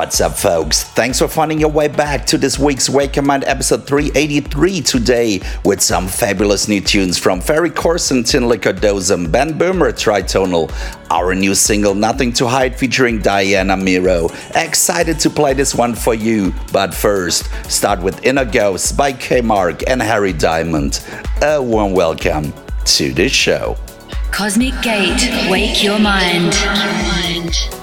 What's up, folks? Thanks for finding your way back to this week's Wake Your Mind episode 383 today with some fabulous new tunes from Ferry Corsten, Tin Dozum, Ben Böhmer, Tritonal, our new single Nothing to Hide featuring Diana Miro. Excited to play this one for you, but first, start with Inner Ghosts by K Mark and Harry Diamond. A warm welcome to the show. Cosmic Gate. Wake your mind. in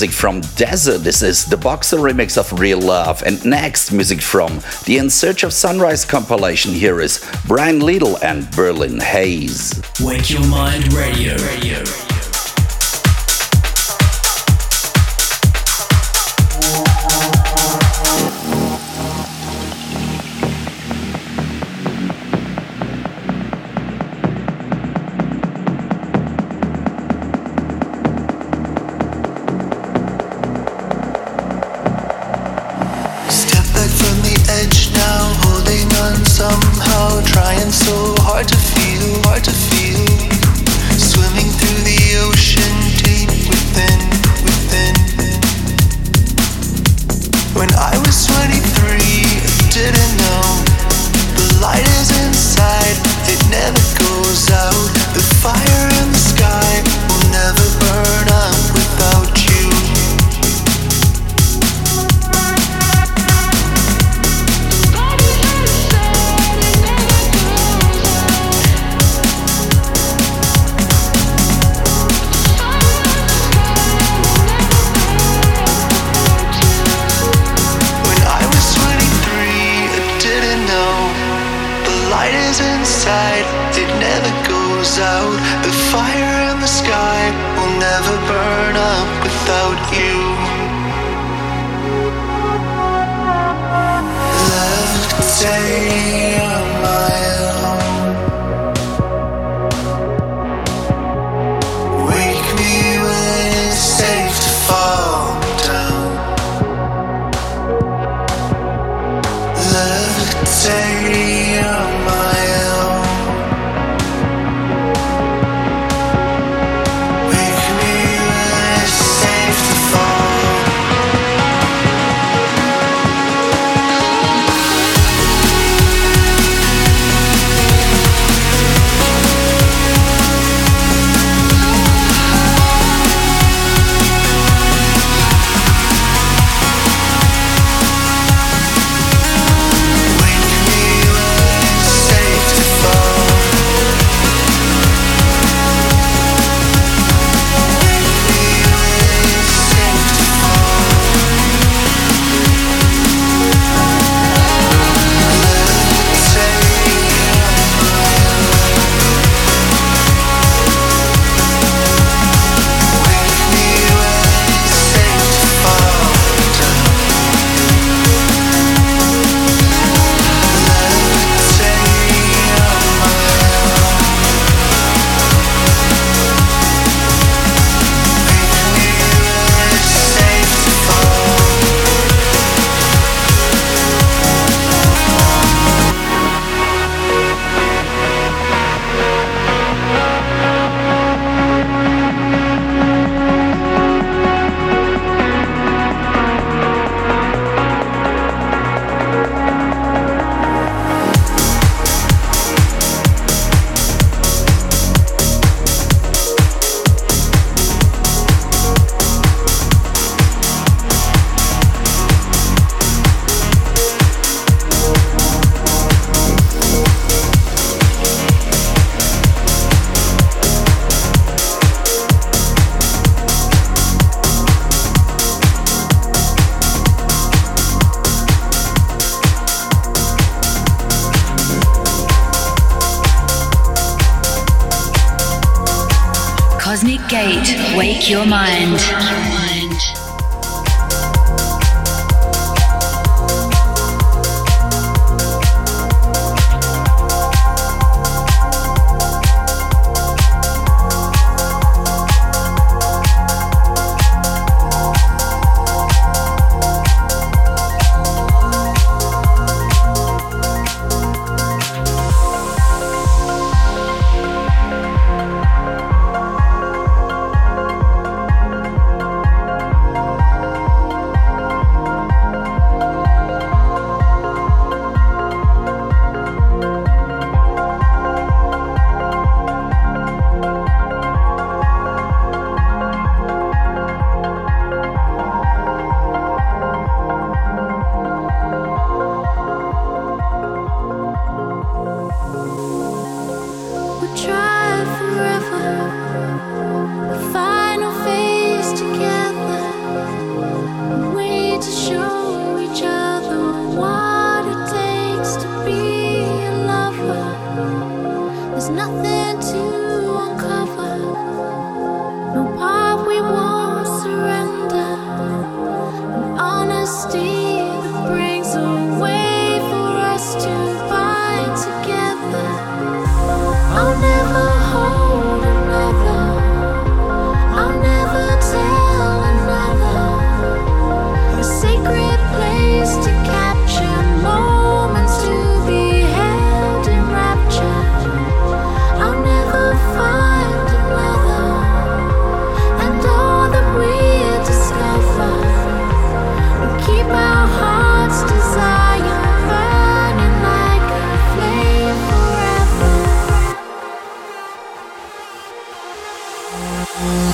music from Desert. This is the Boxer remix of Real Love. And next, music from the In Search of Sunrise compilation. Here is Brian Little and Berlin Hayes. Wake Your Mind Radio. Radio. Thank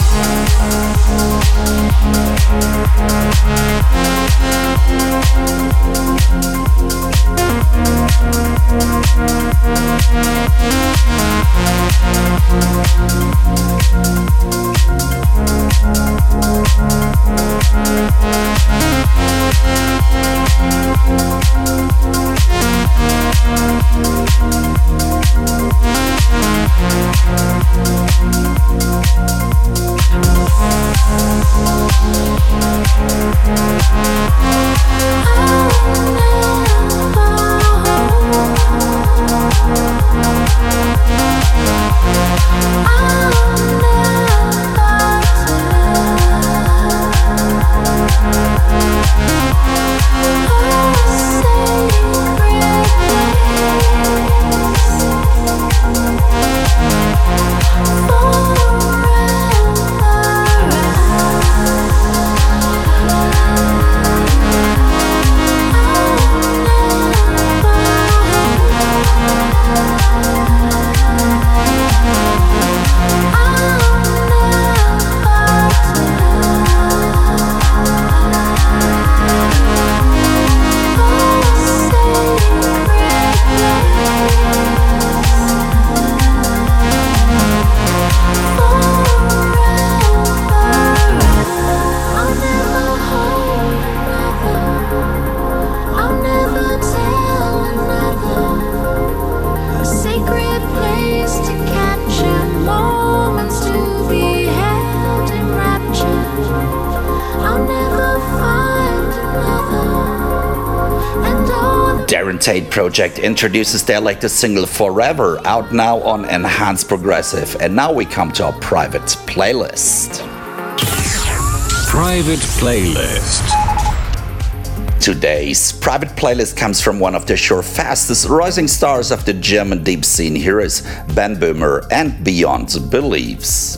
Tate Project introduces their latest single Forever, out now on Enhanced Progressive. And now we come to our private playlist. Private playlist. Today's private playlist comes from one of the sure fastest rising stars of the German deep scene. Here is Ben Böhmer and Beyond Beliefs.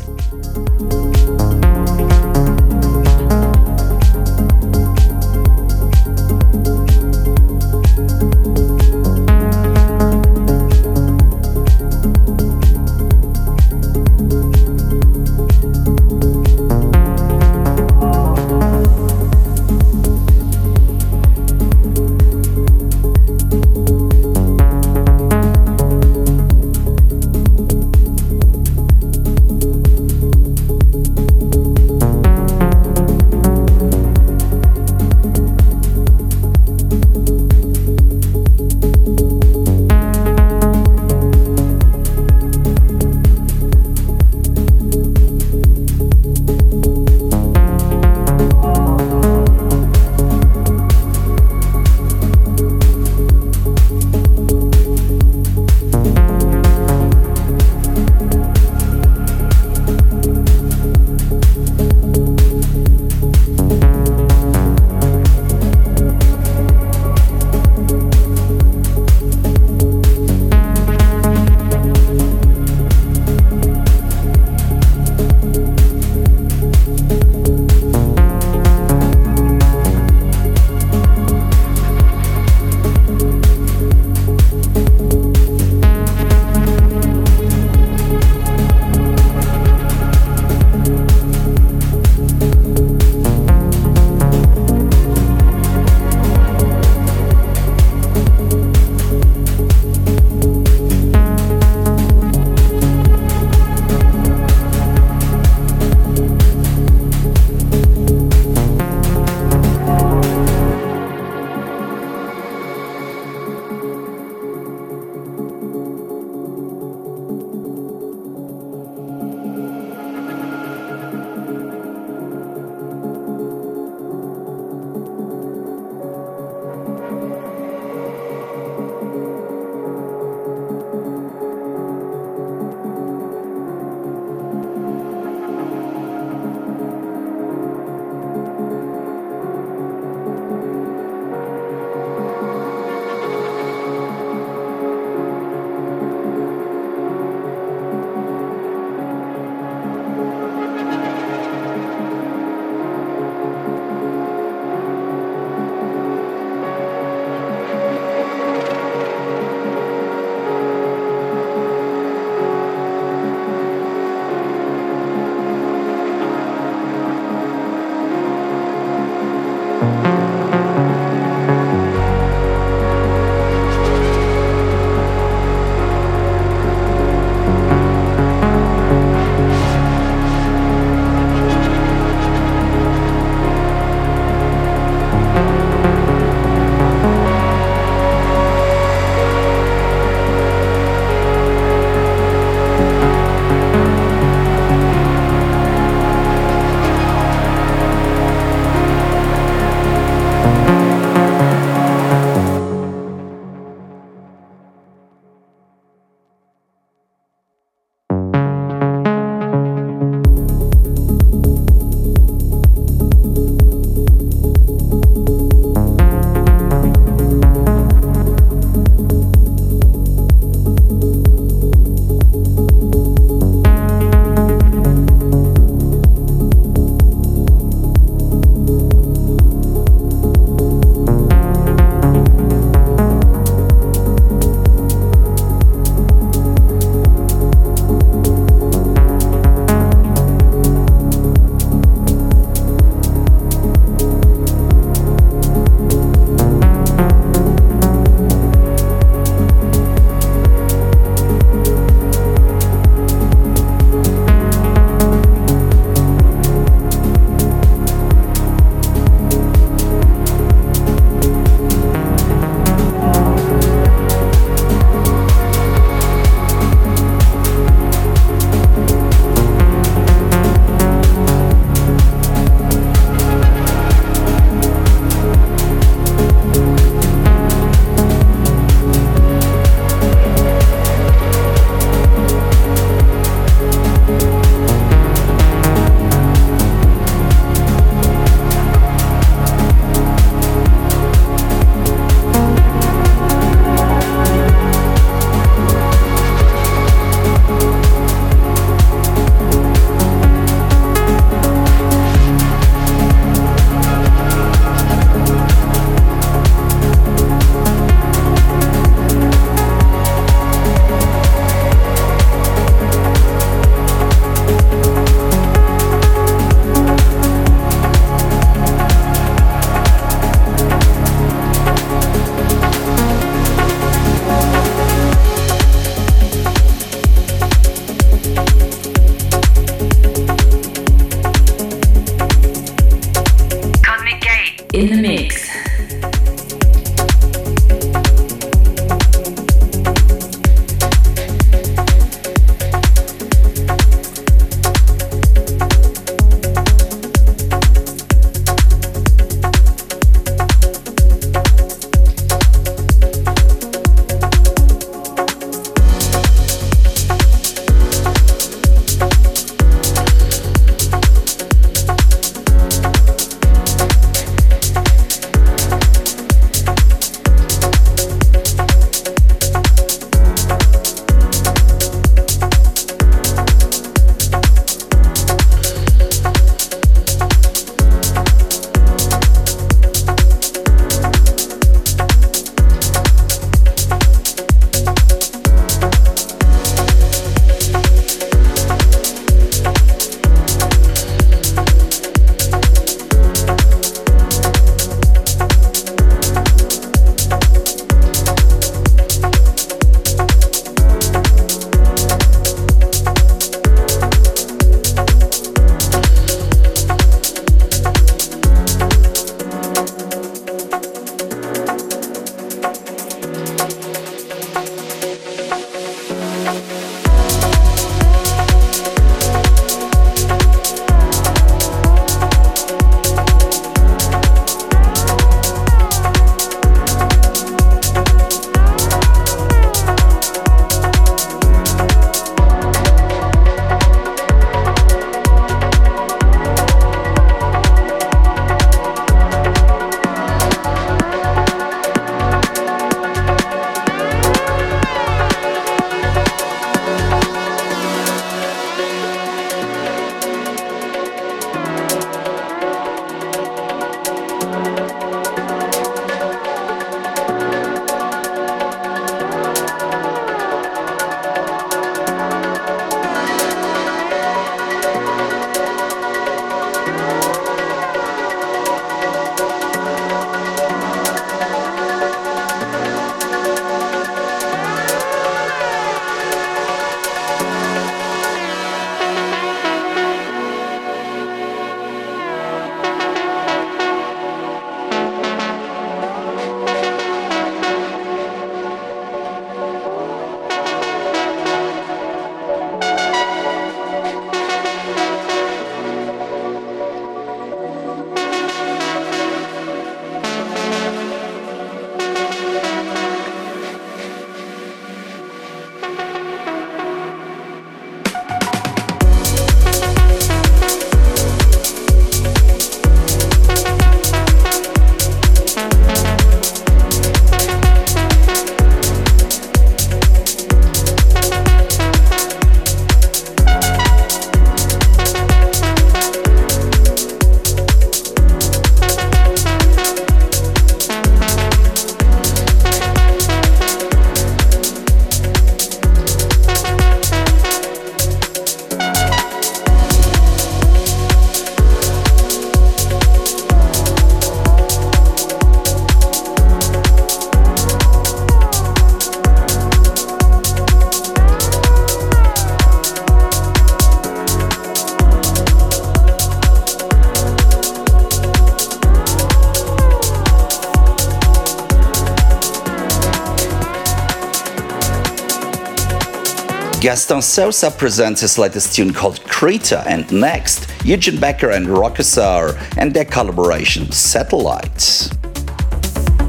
Gaston Sosa presents his latest tune called Krita, and next, Eugene Becker and Rockasar and their collaboration Satellites.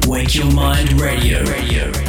Wake Your Mind Radio. Radio.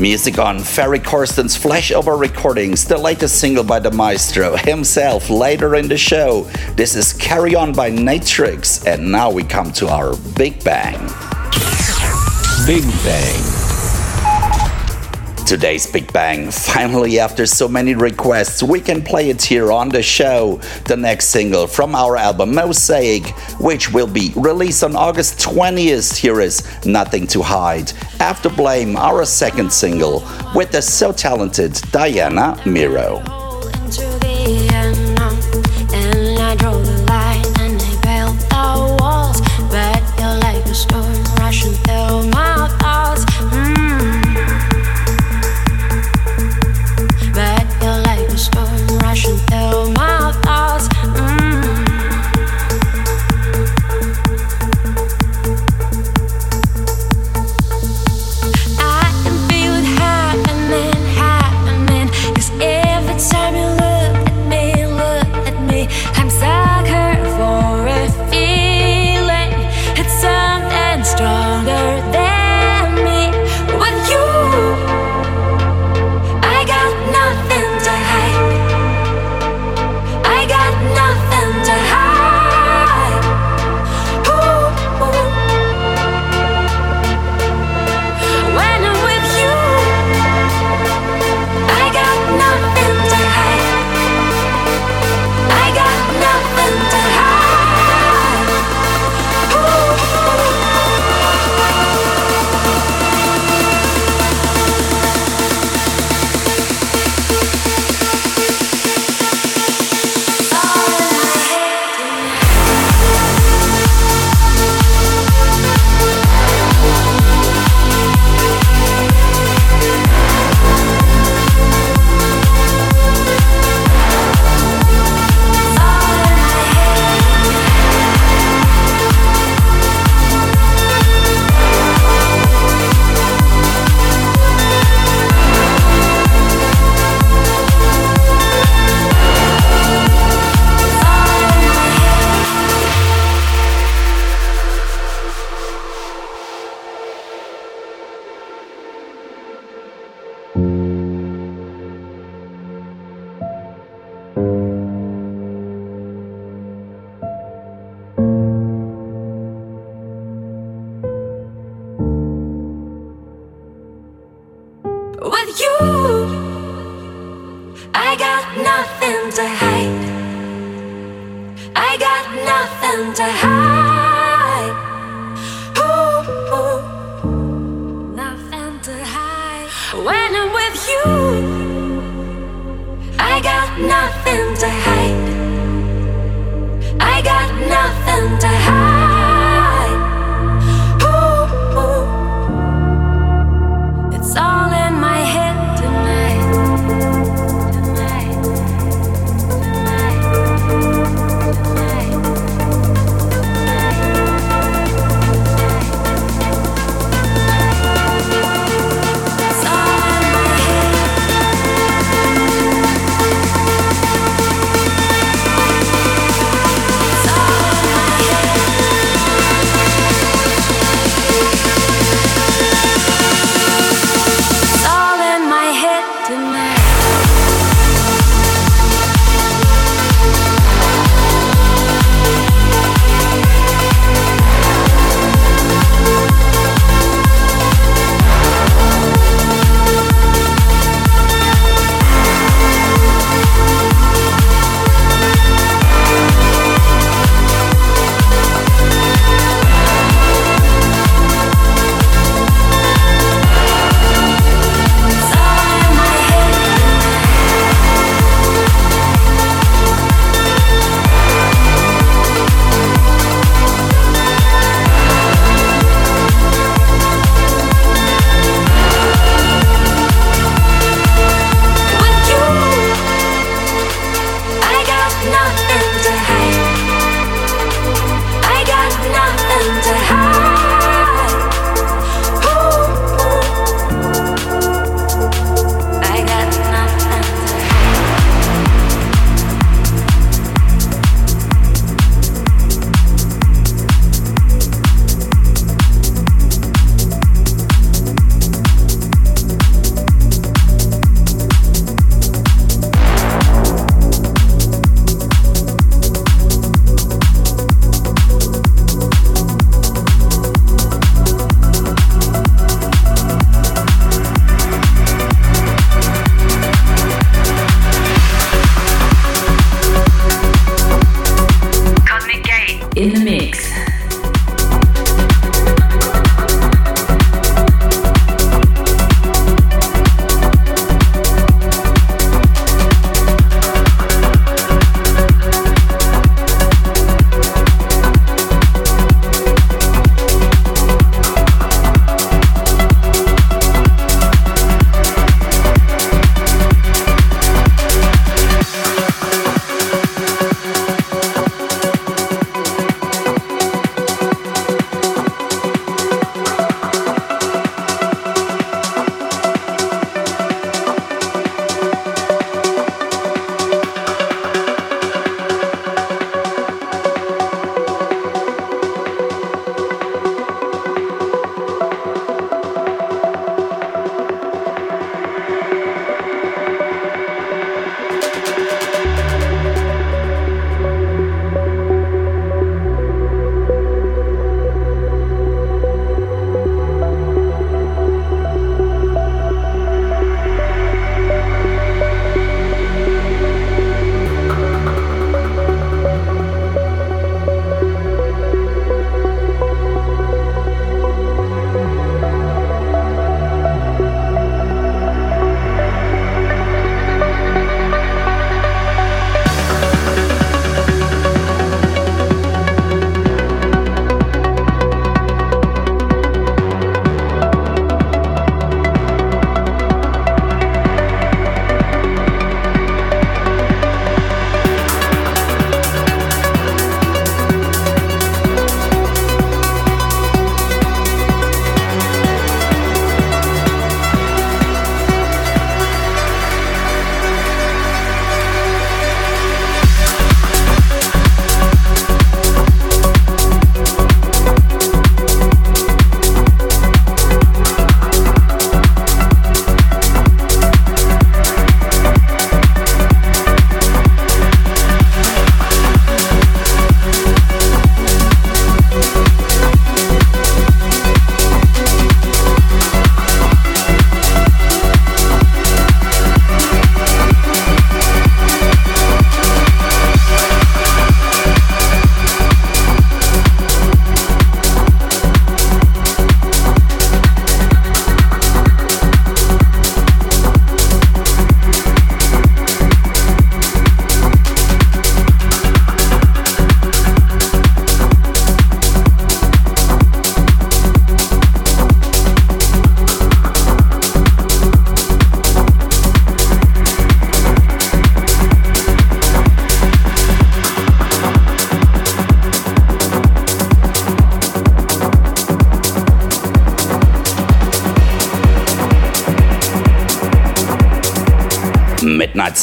Music on Ferry Corsten's Flashover Recordings, the latest single by the maestro himself later in the show. This is Carry On by Natrix, and now we come to our Big Bang. Big Bang. Today's Big Bang. Finally, after so many requests, we can play it here on the show. The next single from our album Mosaiik, which will be released on August 20th. Here is Nothing to Hide. After Blame, our second single with the so talented Diana Miro.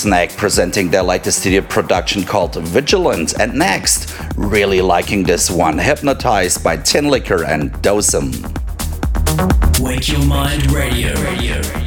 Snack presenting their latest studio production called Vigilant. And next, really liking this one, Hypnotized by Tinlicker and Dosem. Wake Your Mind Radio. Radio.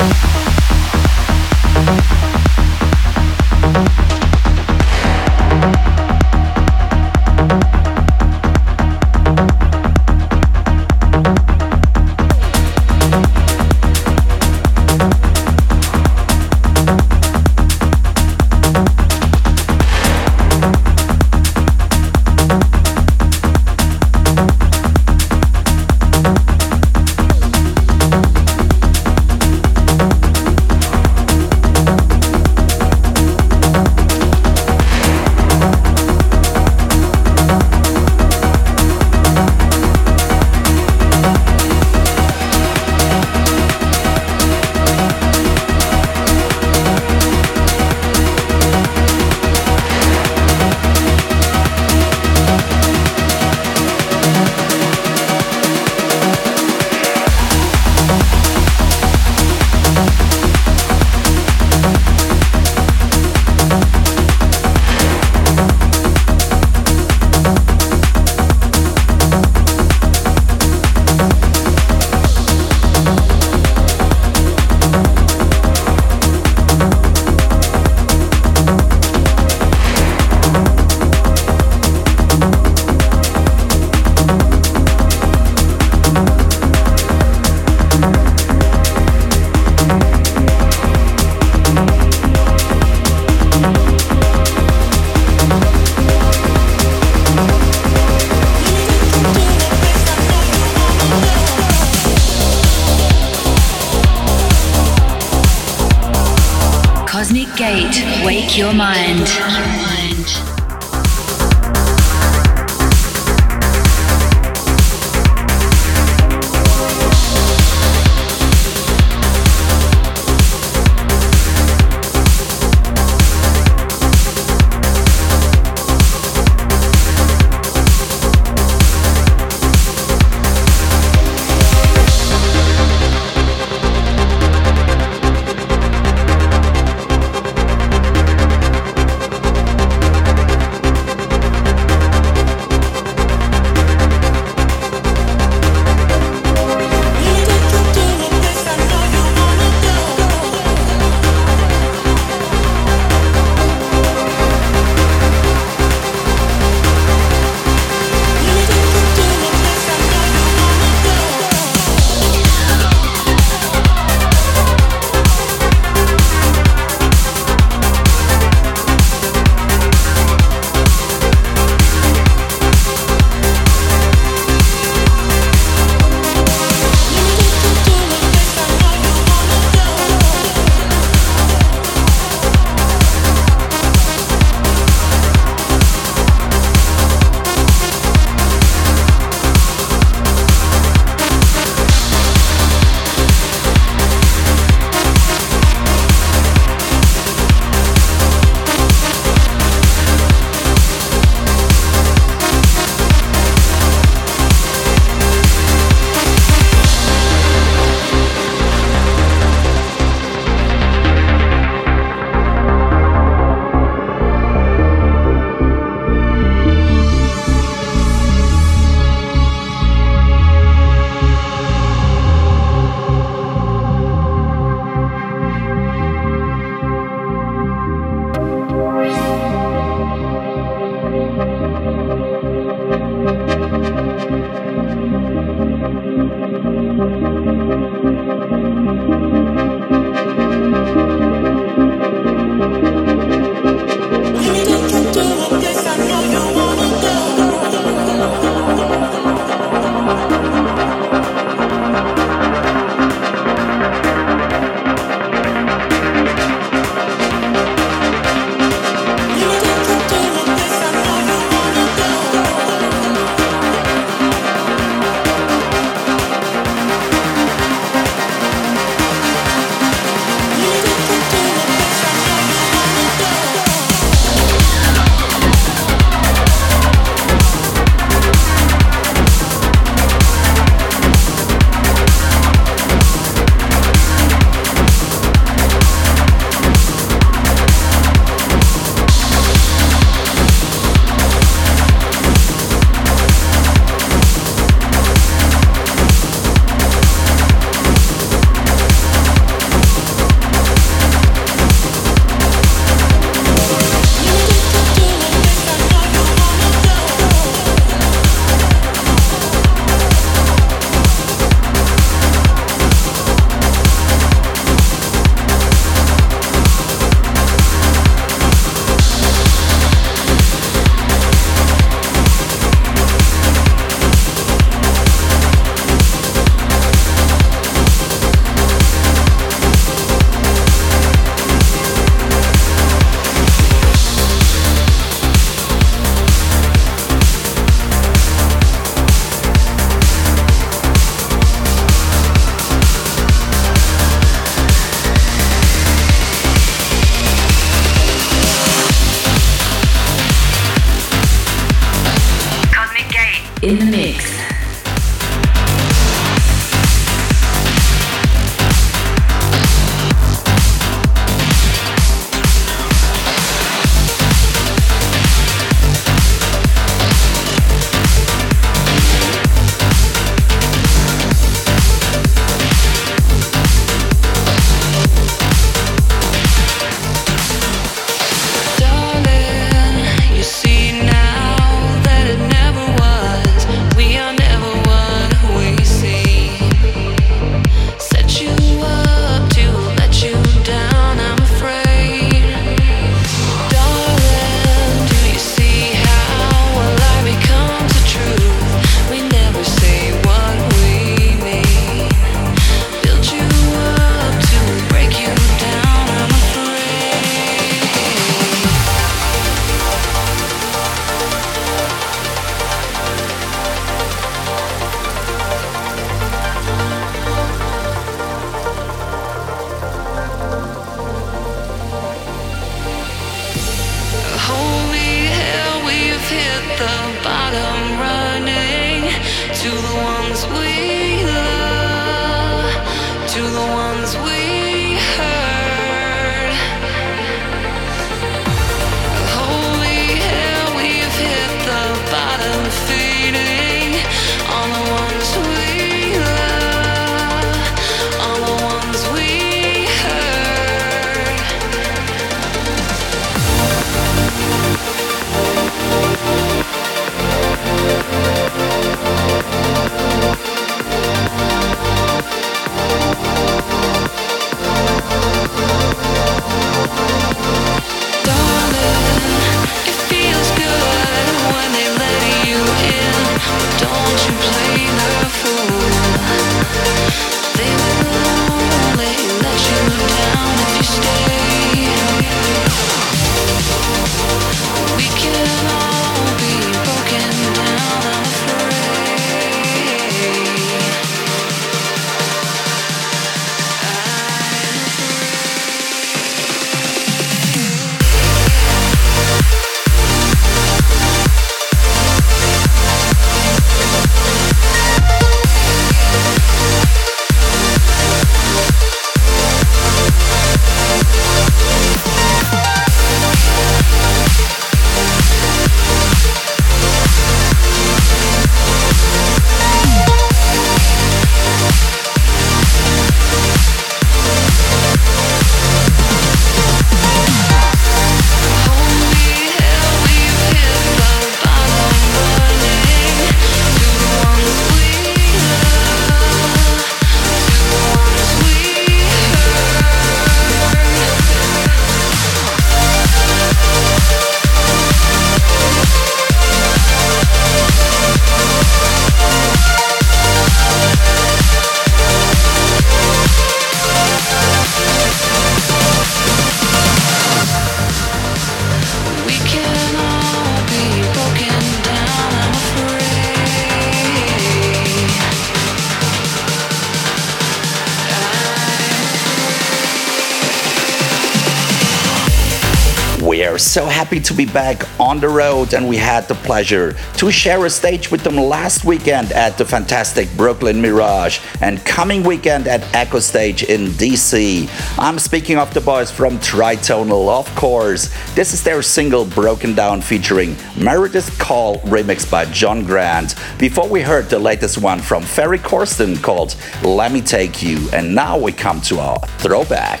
Happy to be back on the road, and we had the pleasure to share a stage with them last weekend at the fantastic Brooklyn Mirage and coming weekend at Echostage in DC. I'm speaking of the boys from Tritonal, of course. This is their single Broken Down featuring Meredith Call, remixed by John Grant. Before we heard the latest one from Ferry Corsten called Let Me Take You, and now we come to our throwback.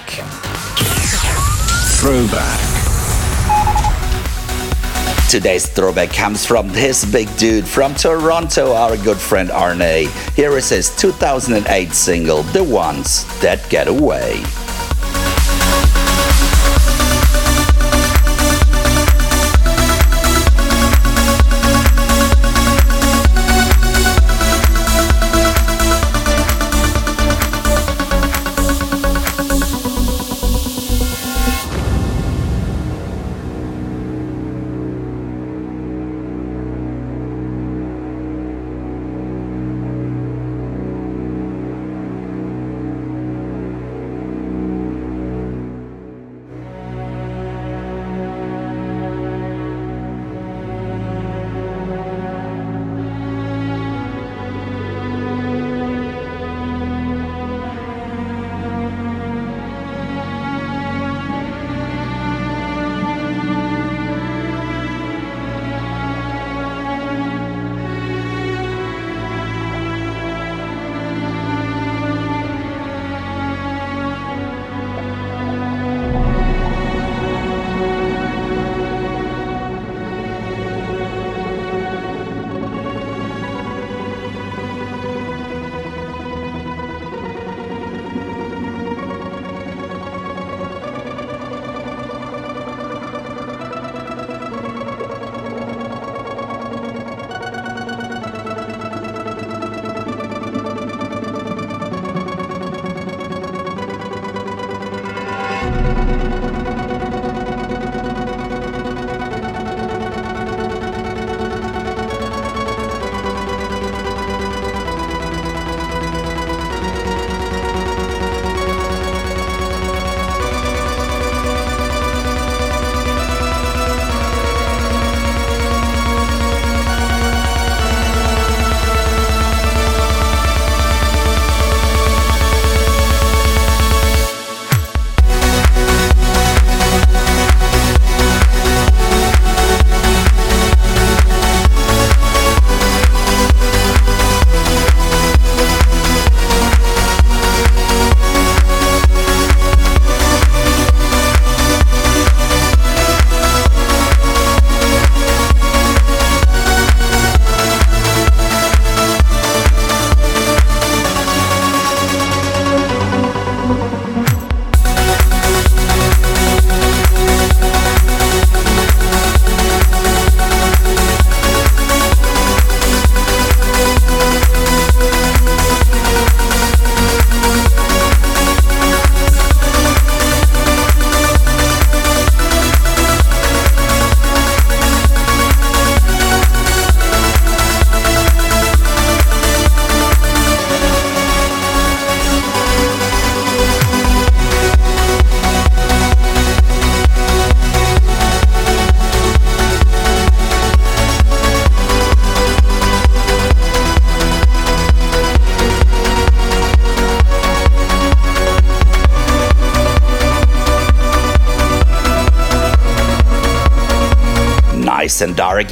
Throwback. Today's throwback comes from this big dude from Toronto, our good friend Arnej. Here is his 2008 single, The Ones That Get Away.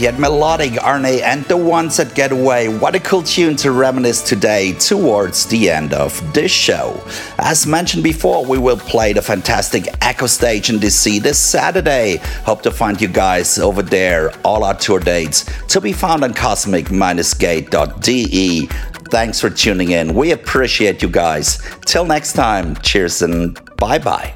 Yet melodic, Arnej and the ones that get away. What a cool tune to reminisce today towards the end of this show. As mentioned before, we will play the fantastic Echostage in DC this Saturday. Hope to find you guys over there. All our tour dates to be found on cosmic-gate.de. Thanks for tuning in. We appreciate you guys. Till next time, cheers and bye bye.